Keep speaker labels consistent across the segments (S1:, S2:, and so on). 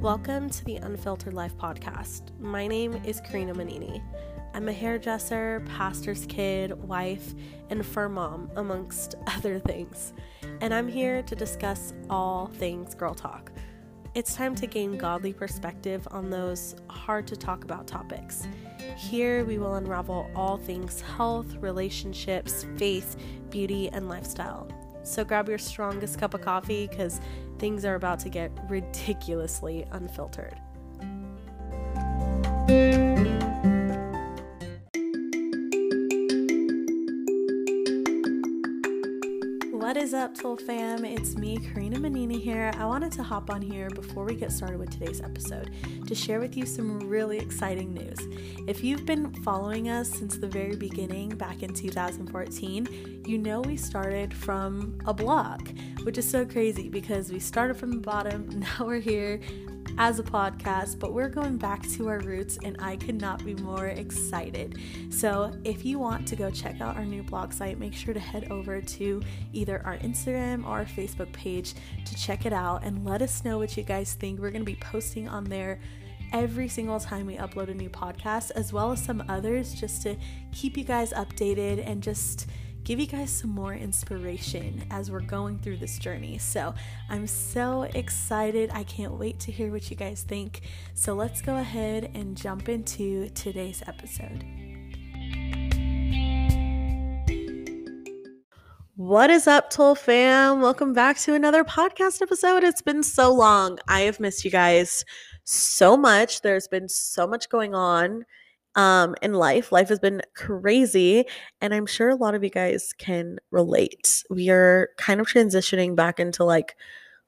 S1: Welcome to the Unfiltered Life podcast. My name is Karina Manini. I'm a hairdresser, pastor's kid, wife, and fur mom, amongst other things. And I'm here to discuss all things girl talk. It's time to gain godly perspective on those hard to talk about topics. Here we will unravel all things health, relationships, faith, beauty, and lifestyle. So grab your strongest cup of coffee because things are about to get ridiculously unfiltered. Up, Toll fam? It's me, Karina Manini here. I wanted to hop on here before we get started with today's episode to share with you some really exciting news. If you've been following us since the very beginning, back in 2014, you know we started from a blog, which is so crazy because we started from the bottom, now we're here as a podcast, but we're going back to our roots, and I could not be more excited. So, if you want to go check out our new blog site, make sure to head over to either our Instagram or our Facebook page to check it out and let us know what you guys think. We're going to be posting on there every single time we upload a new podcast, as well as some others, just to keep you guys updated and just give you guys some more inspiration as we're going through this journey. So I'm so excited. I can't wait to hear what you guys think. So let's go ahead and jump into today's episode. What is up, Toll fam? Welcome back to another podcast episode. It's been so long. I have missed you guys so much. There's been so much going on um in life life has been crazy and i'm sure a lot of you guys can relate. We are kind of transitioning back into like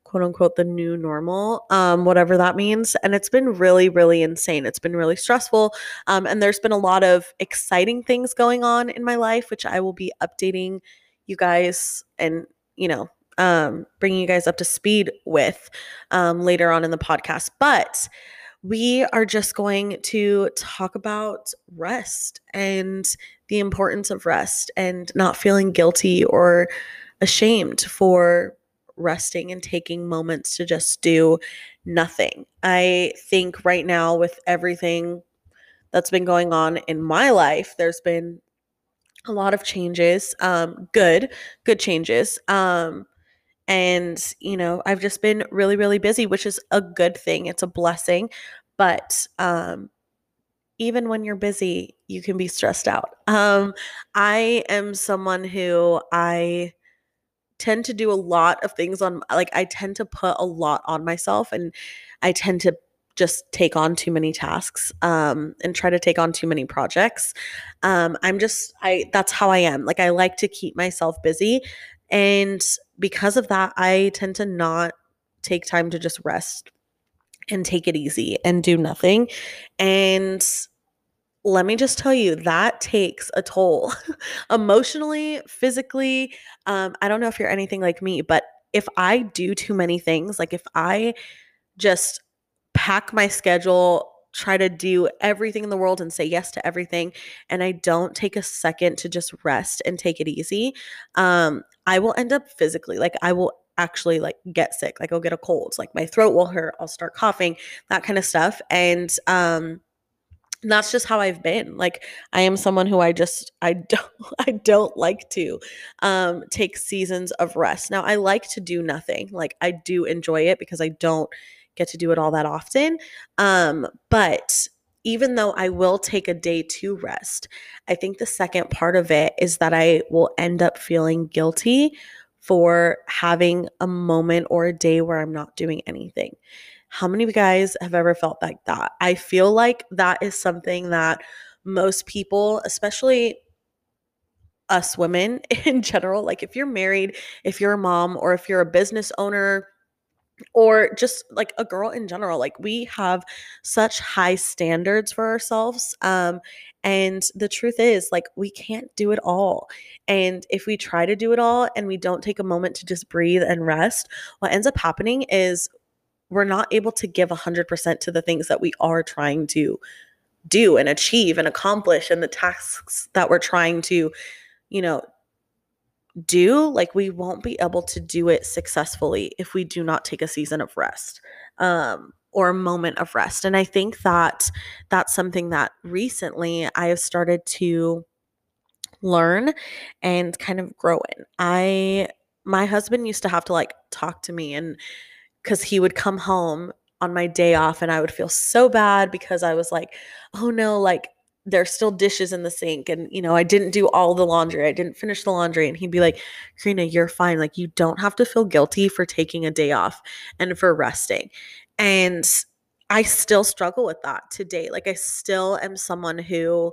S1: quote unquote the new normal um whatever that means and it's been really really insane. It's been really stressful um and there's been a lot of exciting things going on in my life which i will be updating you guys and you know um bringing you guys up to speed with um later on in the podcast but we are just going to talk about rest and the importance of rest and not feeling guilty or ashamed for resting and taking moments to just do nothing. I think right now, with everything that's been going on in my life, there's been a lot of changes, um, good, good changes. Um, and, you know, I've just been really, really busy, which is a good thing. It's a blessing. But um, even when you're busy, you can be stressed out. Um, I am someone who I tend to do a lot of things on, like, I tend to put a lot on myself and I tend to just take on too many tasks um, and try to take on too many projects. Um, I'm just, I, that's how I am. Like, I like to keep myself busy. And because of that, I tend to not take time to just rest and take it easy and do nothing. And let me just tell you, that takes a toll emotionally, physically. Um, I don't know if you're anything like me, but if I do too many things, like if I just pack my schedule try to do everything in the world and say yes to everything and I don't take a second to just rest and take it easy, um, I will end up physically like I will actually like get sick like i'll get a cold like my throat will hurt i'll start coughing that kind of stuff and um that's just how I've been. Like I am someone who I just I don't I don't like to um take seasons of rest. Now I like to do nothing. Like I do enjoy it because I don't get to do it all that often. Um but even though I will take a day to rest, I think the second part of it is that I will end up feeling guilty for having a moment or a day where I'm not doing anything. How many of you guys have ever felt like that? I feel like that is something that most people, especially us women in general, like if you're married, if you're a mom, or if you're a business owner, or just like a girl in general like we have such high standards for ourselves um and the truth is like we can't do it all and if we try to do it all and we don't take a moment to just breathe and rest what ends up happening is we're not able to give 100% to the things that we are trying to do and achieve and accomplish and the tasks that we're trying to you know do, like we won't be able to do it successfully if we do not take a season of rest. Um, or a moment of rest. And I think that that's something that recently I have started to learn and kind of grow in. I my husband used to have to like talk to me and cuz he would come home on my day off and I would feel so bad because I was like, "Oh no, like there's still dishes in the sink and you know, I didn't do all the laundry. I didn't finish the laundry." And he'd be like, "Karina, you're fine. Like you don't have to feel guilty for taking a day off and for resting." And I still struggle with that today. Like I still am someone who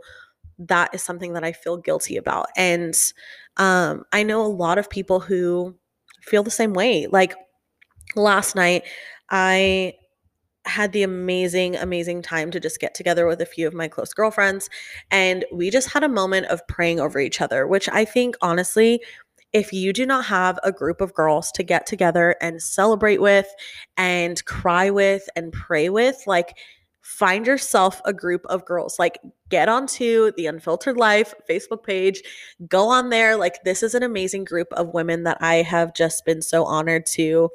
S1: that is something that I feel guilty about. And um, I know a lot of people who feel the same way. Like last night, I had the amazing, amazing time to just get together with a few of my close girlfriends. And we just had a moment of praying over each other, which I think honestly, if you do not have a group of girls to get together and celebrate with and cry with and pray with, like, find yourself a group of girls. Like, get onto the Unfiltered Life Facebook page, go on there. Like, this is an amazing group of women that I have just been so honored to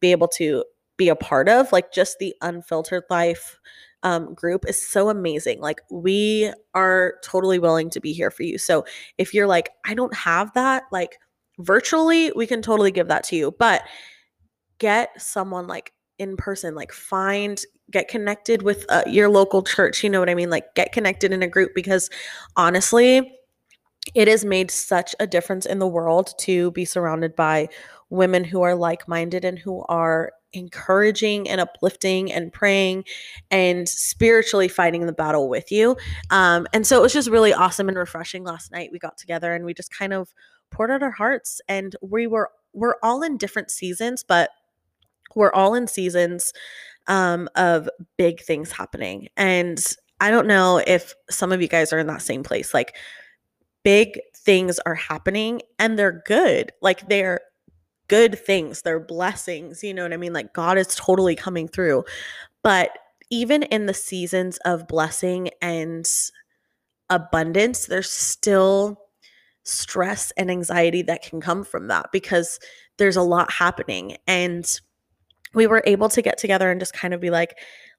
S1: be able to be a part of. Like, just the Unfiltered Life um, group is so amazing. Like, we are totally willing to be here for you. So, if you're like, I don't have that, like, virtually, we can totally give that to you. But get someone like in person, like, find get connected with uh, your local church. You know what I mean? Like, get connected in a group because honestly, it has made such a difference in the world to be surrounded by women who are like minded and who are encouraging and uplifting and praying and spiritually fighting the battle with you. Um, and so it was just really awesome and refreshing last night. We got together and we just kind of poured out our hearts and we were we're all in different seasons, but we're all in seasons um, of big things happening. And I don't know if some of you guys are in that same place. Like, big things are happening and they're good. Like, they're good things, they're blessings. You know what I mean? Like, God is totally coming through. But even in the seasons of blessing and abundance, there's still stress and anxiety that can come from that because there's a lot happening. And we were able to get together and just kind of be like,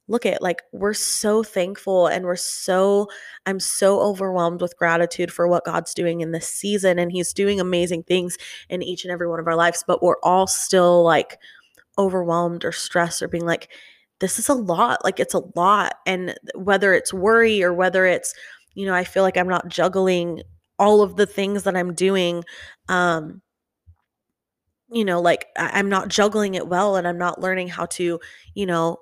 S1: look at like we're so thankful and we're so I'm so overwhelmed with gratitude for what God's doing in this season and he's doing amazing things in each and every one of our lives but we're all still like overwhelmed or stressed or being like this is a lot like it's a lot and whether it's worry or whether it's you know I feel like I'm not juggling all of the things that I'm doing um you know, like I- am not juggling it well and I'm not learning how to, you know,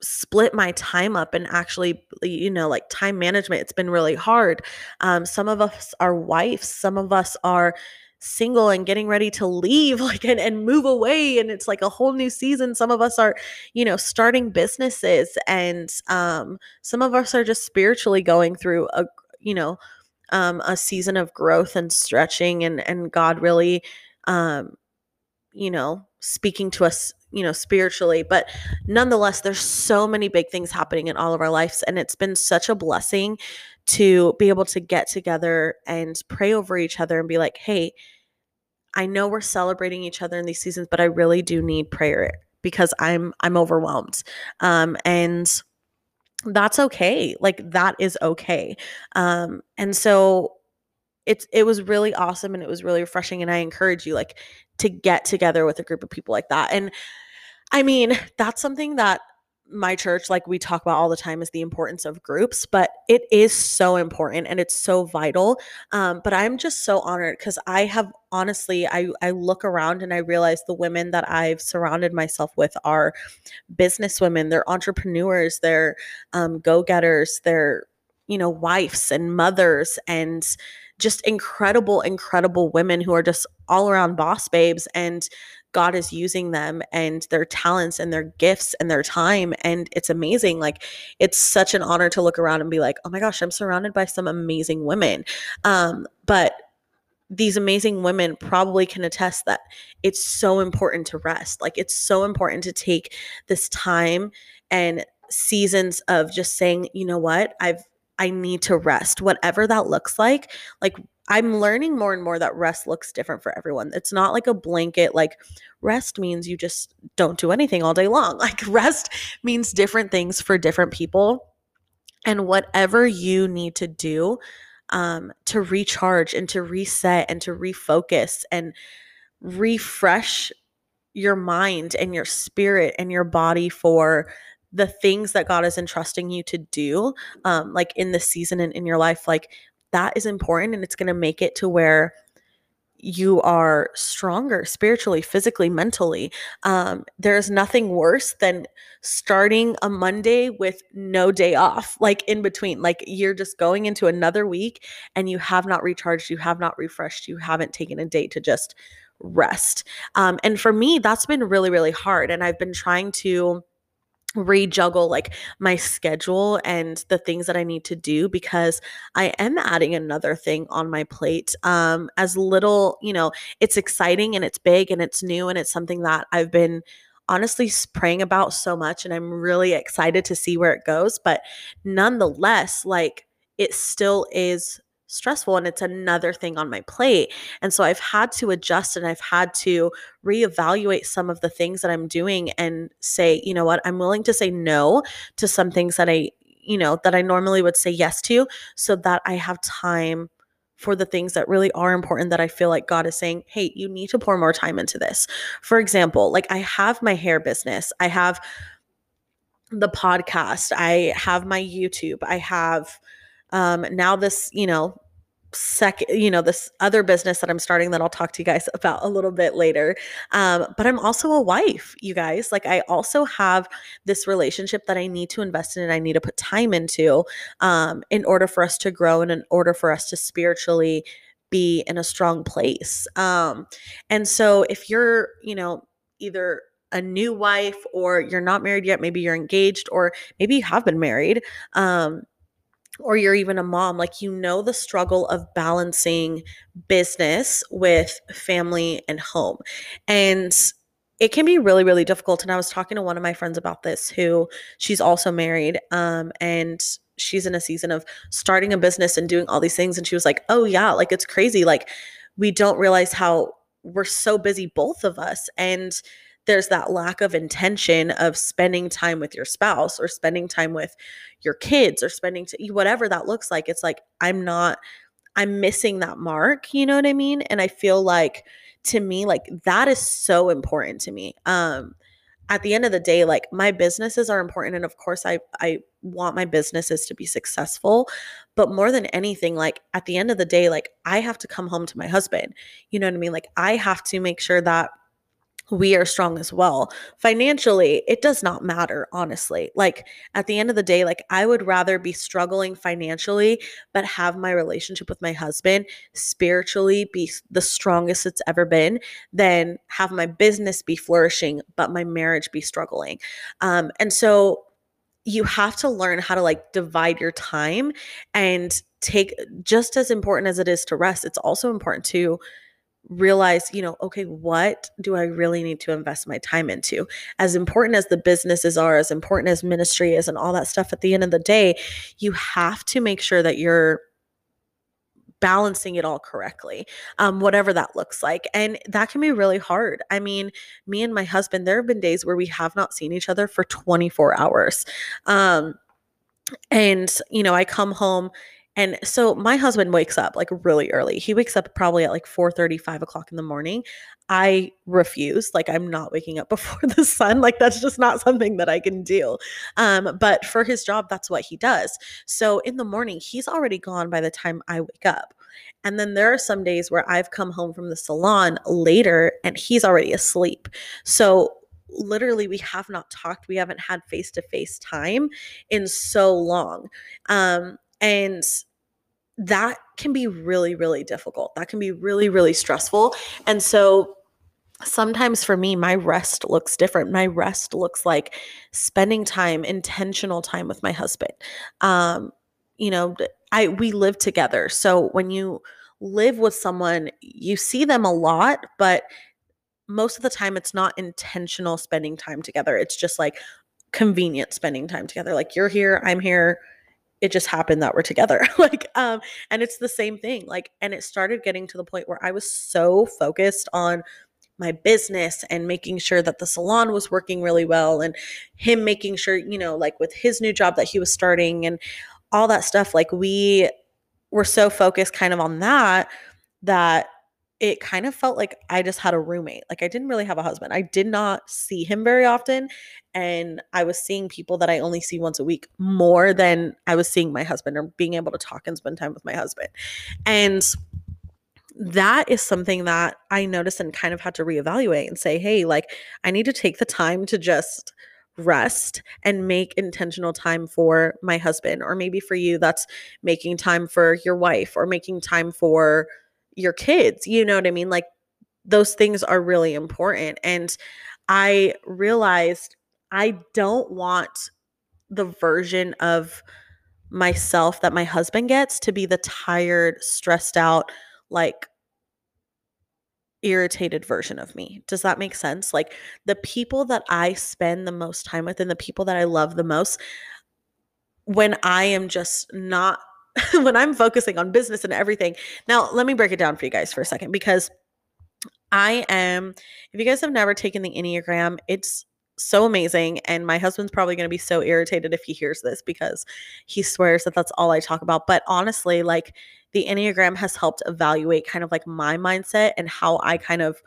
S1: split my time up and actually you know like time management it's been really hard. Um some of us are wives some of us are single and getting ready to leave like and, and move away and it's like a whole new season. Some of us are you know starting businesses and um some of us are just spiritually going through a you know um a season of growth and stretching and and god really um, you know, speaking to us, you know, spiritually. But nonetheless, there's so many big things happening in all of our lives. And it's been such a blessing to be able to get together and pray over each other and be like, hey, I know we're celebrating each other in these seasons, but I really do need prayer because I'm I'm overwhelmed. Um, and that's okay. Like that is okay. Um, and so it's it was really awesome and it was really refreshing and I encourage you like to get together with a group of people like that. And I mean, that's something that my church like we talk about all the time is the importance of groups but it is so important and it's so vital um, but i'm just so honored because i have honestly i i look around and i realize the women that i've surrounded myself with are business women they're entrepreneurs they're um, go-getters they're you know wives and mothers and just incredible, incredible women who are just all around boss babes and God is using them and their talents and their gifts and their time. And it's amazing. Like, it's such an honor to look around and be like, oh my gosh, I'm surrounded by some amazing women. Um, but these amazing women probably can attest that it's so important to rest. Like, it's so important to take this time and seasons of just saying, you know what, I've I need to rest, whatever that looks like. Like, I'm learning more and more that rest looks different for everyone. It's not like a blanket, like rest means you just don't do anything all day long. Like rest means different things for different people. And whatever you need to do um, to recharge and to reset and to refocus and refresh your mind and your spirit and your body for the things that God is entrusting you to do, um, like in the season and in your life, like that is important and it's going to make it to where you are stronger spiritually, physically, mentally. Um, there's nothing worse than starting a Monday with no day off, like in between. Like you're just going into another week and you have not recharged, you have not refreshed, you haven't taken a day to just rest. Um, and for me, that's been really, really hard. And I've been trying to rejuggle like my schedule and the things that I need to do because I am adding another thing on my plate. Um as little, you know, it's exciting and it's big and it's new and it's something that I've been honestly praying about so much and I'm really excited to see where it goes, but nonetheless, like it still is stressful and it's another thing on my plate. And so I've had to adjust and I've had to reevaluate some of the things that I'm doing and say, you know what, I'm willing to say no to some things that I, you know, that I normally would say yes to so that I have time for the things that really are important that I feel like God is saying, hey, you need to pour more time into this. For example, like I have my hair business, I have the podcast, I have my YouTube, I have um, now this, you know, second, you know, this other business that I'm starting that I'll talk to you guys about a little bit later. Um, but I'm also a wife, you guys. Like I also have this relationship that I need to invest in and I need to put time into um, in order for us to grow and in order for us to spiritually be in a strong place. Um, and so if you're, you know, either a new wife or you're not married yet, maybe you're engaged or maybe you have been married. Um, or you're even a mom, like you know the struggle of balancing business with family and home. And it can be really, really difficult. And I was talking to one of my friends about this who she's also married. Um, and she's in a season of starting a business and doing all these things. And she was like, Oh, yeah, like it's crazy. Like we don't realize how we're so busy, both of us. And there's that lack of intention of spending time with your spouse or spending time with your kids or spending whatever that looks like it's like i'm not i'm missing that mark you know what i mean? And i feel like to me like that is so important to me. Um at the end of the day like my businesses are important and of course i i want my businesses to be successful but more than anything like at the end of the day like i have to come home to my husband you know what i mean? Like i have to make sure that we are strong as well. Financially, it does not matter, honestly. Like at the end of the day, like I would rather be struggling financially, but have my relationship with my husband spiritually be the strongest it's ever been than have my business be flourishing, but my marriage be struggling. Um, and so you have to learn how to like divide your time and take just as important as it is to rest, it's also important to realize, you know, okay, what do I really need to invest my time into? As important as the businesses are, as important as ministry is, and all that stuff, at the end of the day, you have to make sure that you're balancing it all correctly, um, whatever that looks like. And that can be really hard. I mean, me and my husband, there have been days where we have not seen each other for 24 hours. Um, and, you know, I come home and so my husband wakes up like really early. He wakes up probably at like 4 30, 5 o'clock in the morning. I refuse. Like I'm not waking up before the sun. Like that's just not something that I can do. Um, but for his job, that's what he does. So in the morning, he's already gone by the time I wake up. And then there are some days where I've come home from the salon later and he's already asleep. So literally we have not talked we haven't had face to face time in so long um and that can be really, really difficult. That can be really, really stressful. And so sometimes for me, my rest looks different. My rest looks like spending time, intentional time with my husband. Um, you know, I we live together. So when you live with someone, you see them a lot, but most of the time it's not intentional spending time together. It's just like convenient spending time together. Like you're here, I'm here, it just happened that we're together. Like um and it's the same thing like and it started getting to the point where i was so focused on my business and making sure that the salon was working really well and him making sure you know like with his new job that he was starting and all that stuff like we were so focused kind of on that that it kind of felt like I just had a roommate. Like I didn't really have a husband. I did not see him very often. And I was seeing people that I only see once a week more than I was seeing my husband or being able to talk and spend time with my husband. And that is something that I noticed and kind of had to reevaluate and say, hey, like I need to take the time to just rest and make intentional time for my husband. Or maybe for you, that's making time for your wife or making time for your kids. You know what I mean? Like those things are really important. And I realized I don't want the version of myself that my husband gets to be the tired, stressed out, like irritated version of me. Does that make sense? Like the people that I spend the most time with and the people that I love the most, when I am just not when I'm focusing on business and everything. Now, let me break it down for you guys for a second because I am, if you guys have never taken the Enneagram, it's so amazing. And my husband's probably going to be so irritated if he hears this because he swears that that's all I talk about. But honestly, like the Enneagram has helped evaluate kind of like my mindset and how I kind of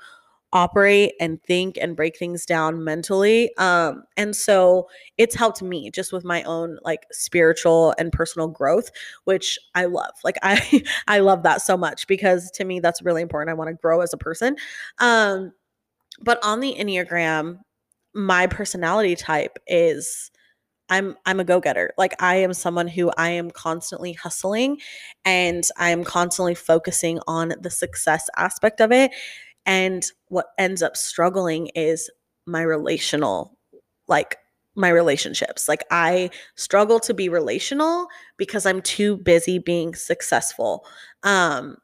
S1: operate and think and break things down mentally um and so it's helped me just with my own like spiritual and personal growth which i love like i i love that so much because to me that's really important i want to grow as a person um but on the enneagram my personality type is I'm I'm a go-getter. Like I am someone who I am constantly hustling and I am constantly focusing on the success aspect of it and what ends up struggling is my relational, like my relationships. Like I struggle to be relational because I'm too busy being successful. Um,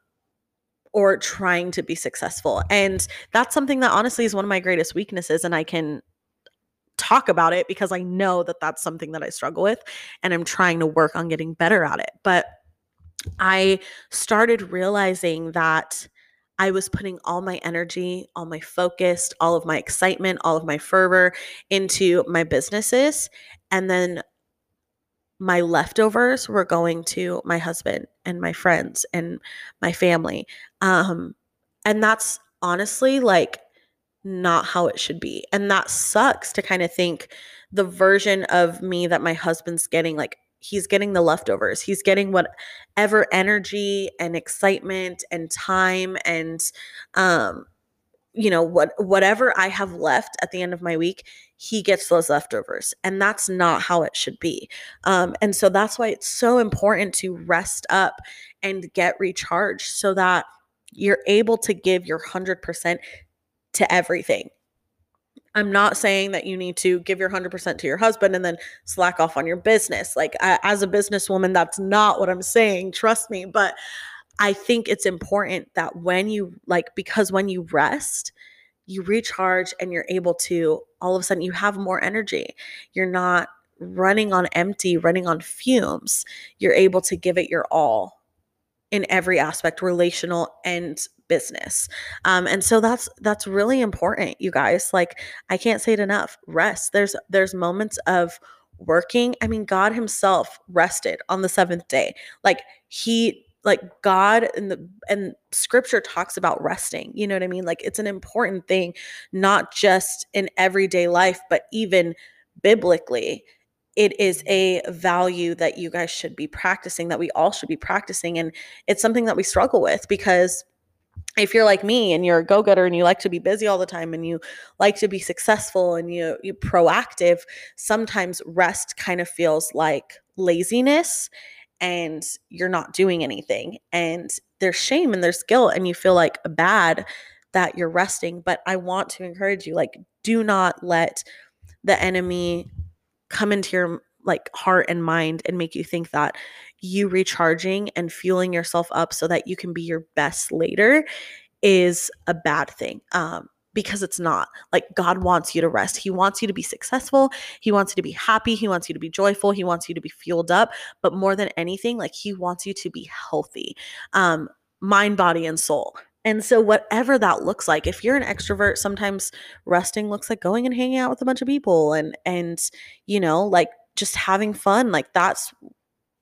S1: or trying to be successful. And that's something that honestly is one of my greatest weaknesses. And I can talk about it because I know that that's something that I struggle with and I'm trying to work on getting better at it. But I started realizing that I was putting all my energy, all my focus, all of my excitement, all of my fervor into my businesses. And then my leftovers were going to my husband and my friends and my family. Um, and that's honestly like not how it should be. And that sucks to kind of think the version of me that my husband's getting, like he's getting the leftovers. He's getting whatever energy and excitement and time and um you know what whatever I have left at the end of my week, he gets those leftovers. And that's not how it should be. Um and so that's why it's so important to rest up and get recharged so that you're able to give your 100% to everything I'm not saying that you need to give your 100% to your husband and then slack off on your business. Like, I, as a businesswoman, that's not what I'm saying. Trust me. But I think it's important that when you, like, because when you rest, you recharge and you're able to, all of a sudden, you have more energy. You're not running on empty, running on fumes. You're able to give it your all in every aspect, relational and business. Um, and so that's that's really important you guys like i can't say it enough rest. There's there's moments of working i mean god himself rested on the seventh day. Like he like god and the and scripture talks about resting you know what i mean? Like it's an important thing not just in everyday life but even biblically it is a value that you guys should be practicing that we all should be practicing and it's something that we struggle with because if you're like me and you're a go-getter and you like to be busy all the time and you like to be successful and you you proactive sometimes rest kind of feels like laziness and you're not doing anything. And there's shame and there's guilt and you feel like bad that you're resting but i want to encourage you like do not let the enemy come into your like heart and mind and make you think that you recharging and fueling yourself up so that you can be your best later is a bad thing. Um, because it's not. Like God wants you to rest. He wants you to be successful. He wants you to be happy. He wants you to be joyful. He wants you to be fueled up. But more than anything, like He wants you to be healthy, um, mind, body, and soul. And so, whatever that looks like, if you're an extrovert, sometimes resting looks like going and hanging out with a bunch of people and, and, you know, like just having fun. Like that's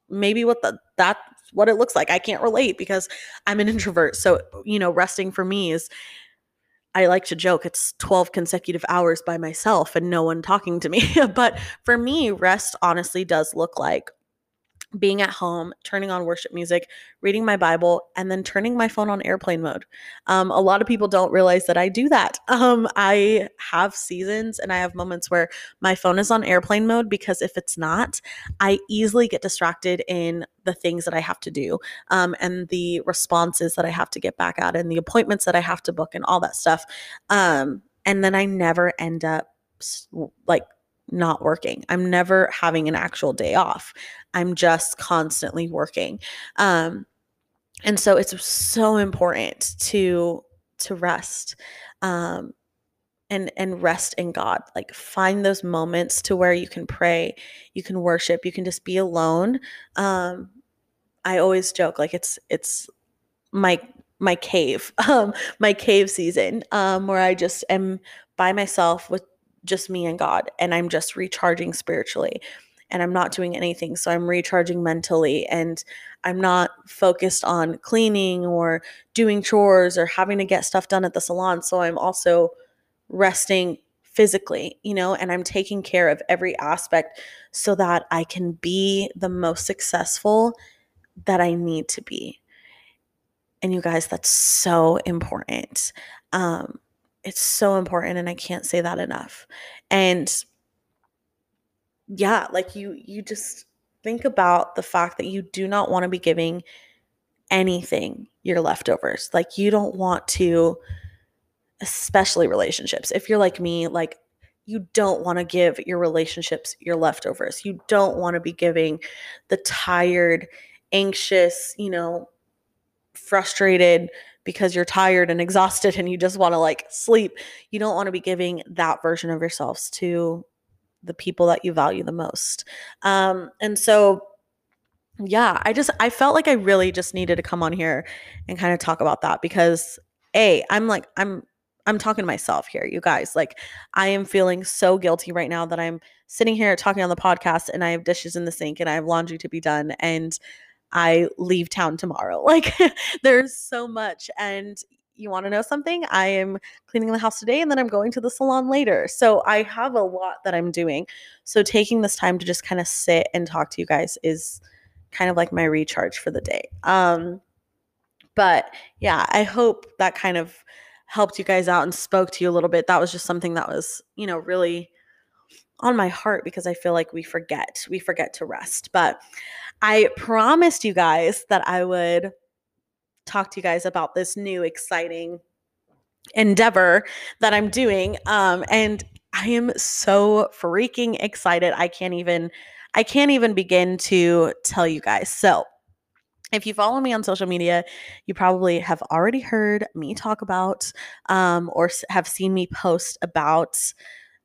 S1: maybe what the, that's what it looks like. I can't relate because I'm an introvert. So, you know, resting for me is, I like to joke it's 12 consecutive hours by myself and no one talking to me. but for me, rest honestly does look like being at home, turning on worship music, reading my Bible, and then turning my phone on airplane mode. Um, a lot of people don't realize that I do that. Um, I have seasons and I have moments where my phone is on airplane mode because if it's not, I easily get distracted in the things that I have to do um, and the responses that I have to get back at and the appointments that I have to book and all that stuff. Um, and then I never end up like not working. I'm never having an actual day off. I'm just constantly working. Um, and so it's so important to to rest um, and and rest in God. Like find those moments to where you can pray, you can worship, you can just be alone. Um, I always joke like it's it's my my cave, um, my cave season, um, where I just am by myself with just me and God, and I'm just recharging spiritually and I'm not doing anything. So I'm recharging mentally and I'm not focused on cleaning or doing chores or having to get stuff done at the salon. So I'm also resting physically, you know, and I'm taking care of every aspect so that I can be the most successful that I need to be. And you guys, that's so important. Um, it's so important and I can't say that enough. And yeah, like you you just think about the fact that you do not want to be giving anything your leftovers. Like you don't want to especially relationships. If you're like me, like you don't want to give your relationships your leftovers. You don't want to be giving the tired, anxious, you know, frustrated because you're tired and exhausted and you just want to like sleep. You don't want to be giving that version of yourselves to the people that you value the most. Um, and so, yeah, I just, I felt like I really just needed to come on here and kind of talk about that because, A, I'm like, I'm, I'm talking to myself here, you guys. Like, I am feeling so guilty right now that I'm sitting here talking on the podcast and I have dishes in the sink and I have laundry to be done. And I leave town tomorrow. Like there's so much. And you want to know something? I am cleaning the house today and then I'm going to the salon later. So I have a lot that I'm doing. So taking this time to just kind of sit and talk to you guys is kind of like my recharge for the day. Um but yeah, I hope that kind of helped you guys out and spoke to you a little bit. That was just something that was, you know, really on my heart because I feel like we forget. We forget to rest. But I promised you guys that I would talk to you guys about this new exciting endeavor that I'm doing. Um, and I am so freaking excited. I can't even I can't even begin to tell you guys. So, if you follow me on social media, you probably have already heard me talk about um, or have seen me post about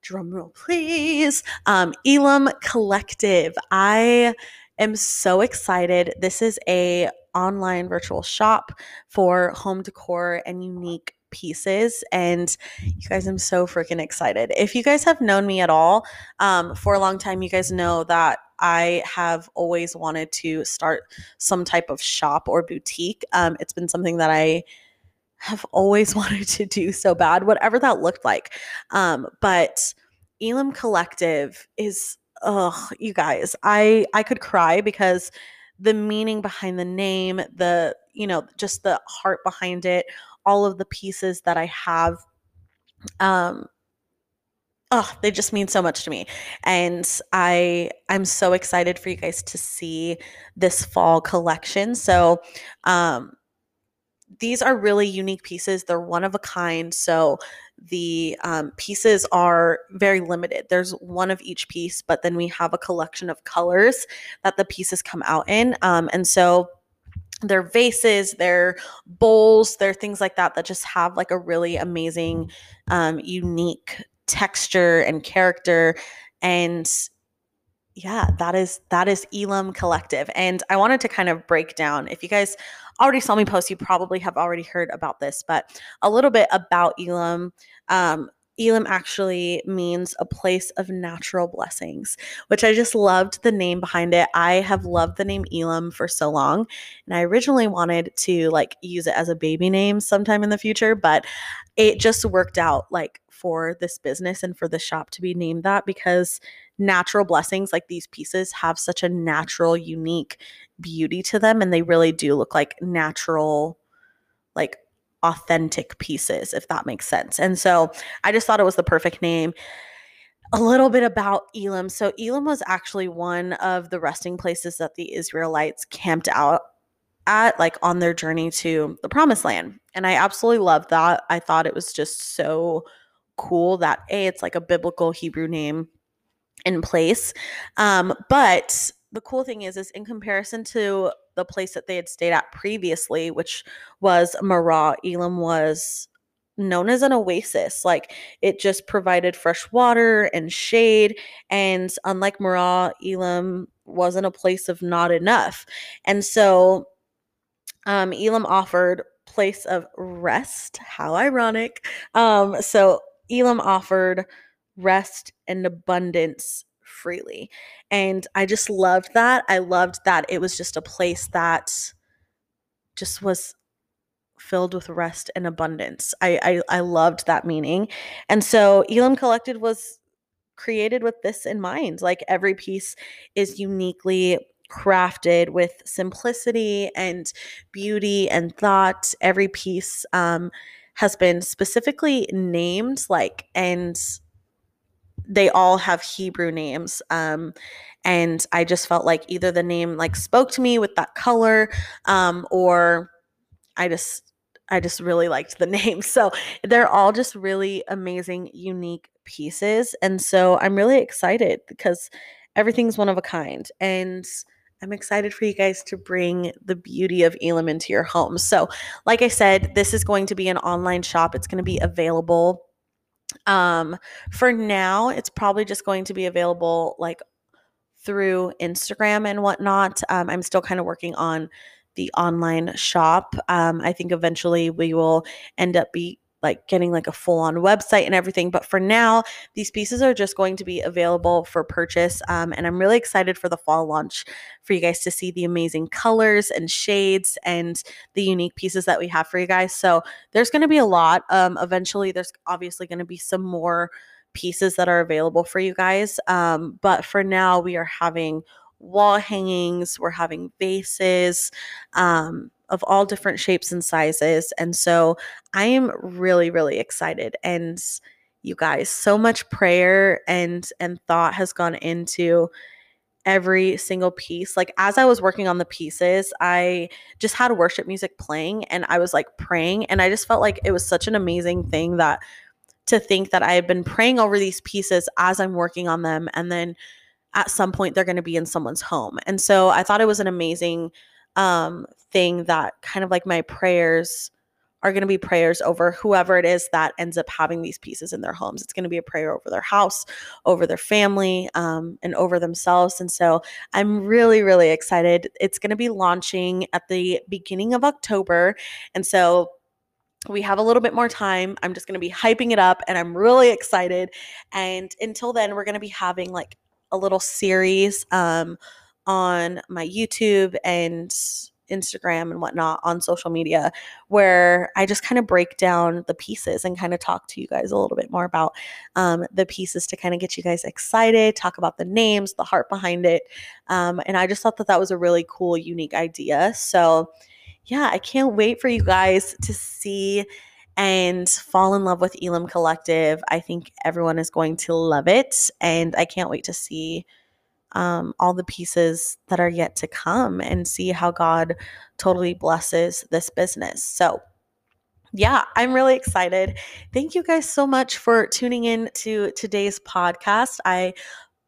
S1: drumroll please um, elam collective i am so excited. This is a online virtual shop for home decor and unique pieces and you guys i'm so freaking excited. If you guys have known me at all um, for a long time you guys know that i have always wanted to start some type of shop or boutique. Um, it's been something that i have always wanted to do so bad whatever that looked like. Um, but elam collective is oh, you guys, I I could cry because the meaning behind the name, the you know, just the heart behind it, all of the pieces that I have um oh they just mean so much to me. And i i'm so excited for you guys to see this fall collection. So um these are really unique pieces. They're one of a kind. So the um, pieces are very limited. There's one of each piece, but then we have a collection of colors that the pieces come out in. Um, and so their vases, their bowls, their things like that that just have like a really amazing, um, unique texture and character. And yeah, that is that is Elam Collective. And I wanted to kind of break down. If you guys already saw me post, you probably have already heard about this, but a little bit about Elam. Um, Elam actually means a place of natural blessings, which I just loved the name behind it. I have loved the name Elam for so long, and I originally wanted to like use it as a baby name sometime in the future, but it just worked out like for this business and for the shop to be named that because natural blessings like these pieces have such a natural, unique beauty to them and they really do look like natural like authentic pieces, if that makes sense. And so I just thought it was the perfect name. A little bit about Elam. So, Elam was actually one of the resting places that the Israelites camped out at, like on their journey to the promised land. And I absolutely loved that. I thought it was just so cool that A, it's like a biblical Hebrew name in place. Um, but the cool thing is, is in comparison to the place that they had stayed at previously, which was Marah, Elam was known as an oasis. Like it just provided fresh water and shade. And unlike Marah, Elam wasn't a place of not enough. And so um, Elam offered place of rest. How ironic. Um, so Elam offered rest and abundance freely. And I just loved that. I loved that it was just a place that just was filled with rest and abundance. I, I I loved that meaning. And so Elam Collective was created with this in mind. Like every piece is uniquely crafted with simplicity and beauty and thought. Every piece um, has been specifically named, like, and they all have Hebrew names. Um, and I just felt like either the name like spoke to me with that color, um, or I just I just really liked the name. So they're all just really amazing, unique pieces. And so I'm really excited because everything's one of a kind. And I'm excited for you guys to bring the beauty of Elam into your home. So, like I said, this is going to be an online shop. It's going to be available um, for now, it's probably just going to be available like through Instagram and whatnot. Um, I'm still kind of working on the online shop. Um, I think eventually we will end up be like getting like a full on website and everything. But for now, these pieces are just going to be available for purchase. Um, and I'm really excited for the fall launch for you guys to see the amazing colors and shades and the unique pieces that we have for you guys. So there's going to be a lot. Um, eventually, there's obviously going to be some more pieces that are available for you guys. Um, but for now, we are having wall hangings, we're having vases. Um, of all different shapes and sizes. And so I am really, really excited. And you guys, so much prayer and and thought has gone into every single piece. Like as I was working on the pieces, I just had worship music playing and I was like praying and I just felt like it was such an amazing thing that to think that I had been praying over these pieces as I'm working on them and then at some point they're going to be in someone's home. And so I thought it was an amazing um, thing that kind of like my prayers are going to be prayers over whoever it is that ends up having these pieces in their homes. It's going to be a prayer over their house, over their family, um, and over themselves. And so I'm really, really excited. It's going to be launching at the beginning of October. And so we have a little bit more time. I'm just going to be hyping it up and I'm really excited. And until then, we're going to be having like a little series um, on my YouTube and Instagram and whatnot on social media where I just kind of break down the pieces and kind of talk to you guys a little bit more about um, the pieces to kind of get you guys excited, talk about the names, the heart behind it. Um, and I just thought that that was a really cool, unique idea. So, yeah, I can't wait for you guys to see and fall in love with Elam Collective. I think everyone is going to love it. And I can't wait to see um, all the pieces that are yet to come and see how God totally blesses this business. So, yeah, I'm really excited. Thank you guys so much for tuning in to today's podcast. I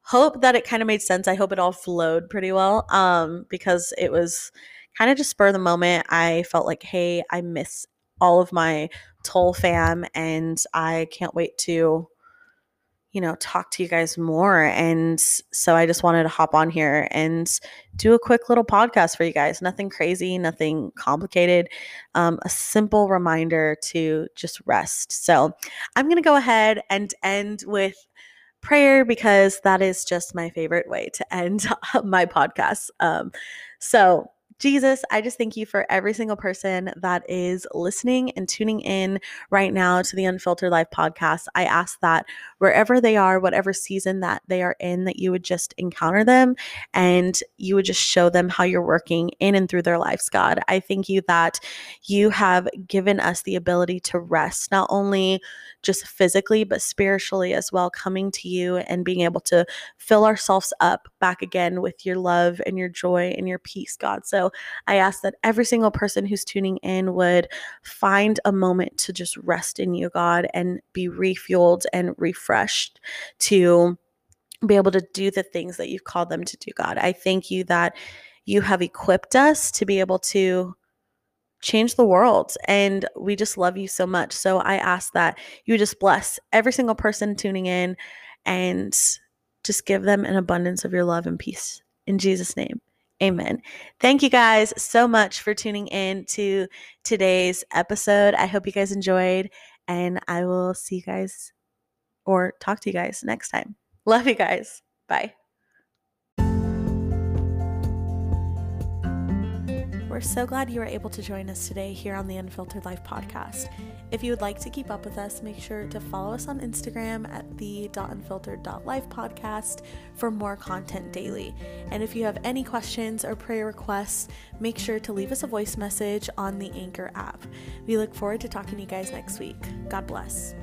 S1: hope that it kind of made sense. I hope it all flowed pretty well um, because it was kind of just spur of the moment, I felt like, hey, I miss all of my Toll fam and I can't wait to you know, talk to you guys more. And so I just wanted to hop on here and do a quick little podcast for you guys. Nothing crazy, nothing complicated, um, a simple reminder to just rest. So I'm to go ahead and end with prayer because that is just my favorite way to end my podcast. Um, so Jesus, I just thank you for every single person that is listening and tuning in right now to the Unfiltered Life podcast. I ask that wherever they are, whatever season that they are in, that you would just encounter them and you would just show them how you're working in and through their lives, God. I thank you that you have given us the ability to rest, not only just physically, but spiritually as well, coming to you and being able to fill ourselves up back again with your love and your joy and your peace, God. So I ask that every single person who's tuning in would find a moment to just rest in you, God, and be refueled and refreshed to be able to do the things that you've called them to do, God. I thank you that you have equipped us to be able to change the world. And we just love you so much. So I ask that you just bless every single person tuning in and just give them an abundance of your love and peace. In Jesus' name, amen. Thank you guys so much for tuning in to today's episode. I hope you guys enjoyed, and I will see you guys or talk to you guys next time. Love you guys. Bye. We're so glad you were able to join us today here on the Unfiltered Life podcast. If you would like to keep up with us, make sure to follow us on Instagram at the the.unfiltered.life podcast for more content daily. And if you have any questions or prayer requests, make sure to leave us a voice message on the Anchor app. We look forward to talking to you guys next week. God bless.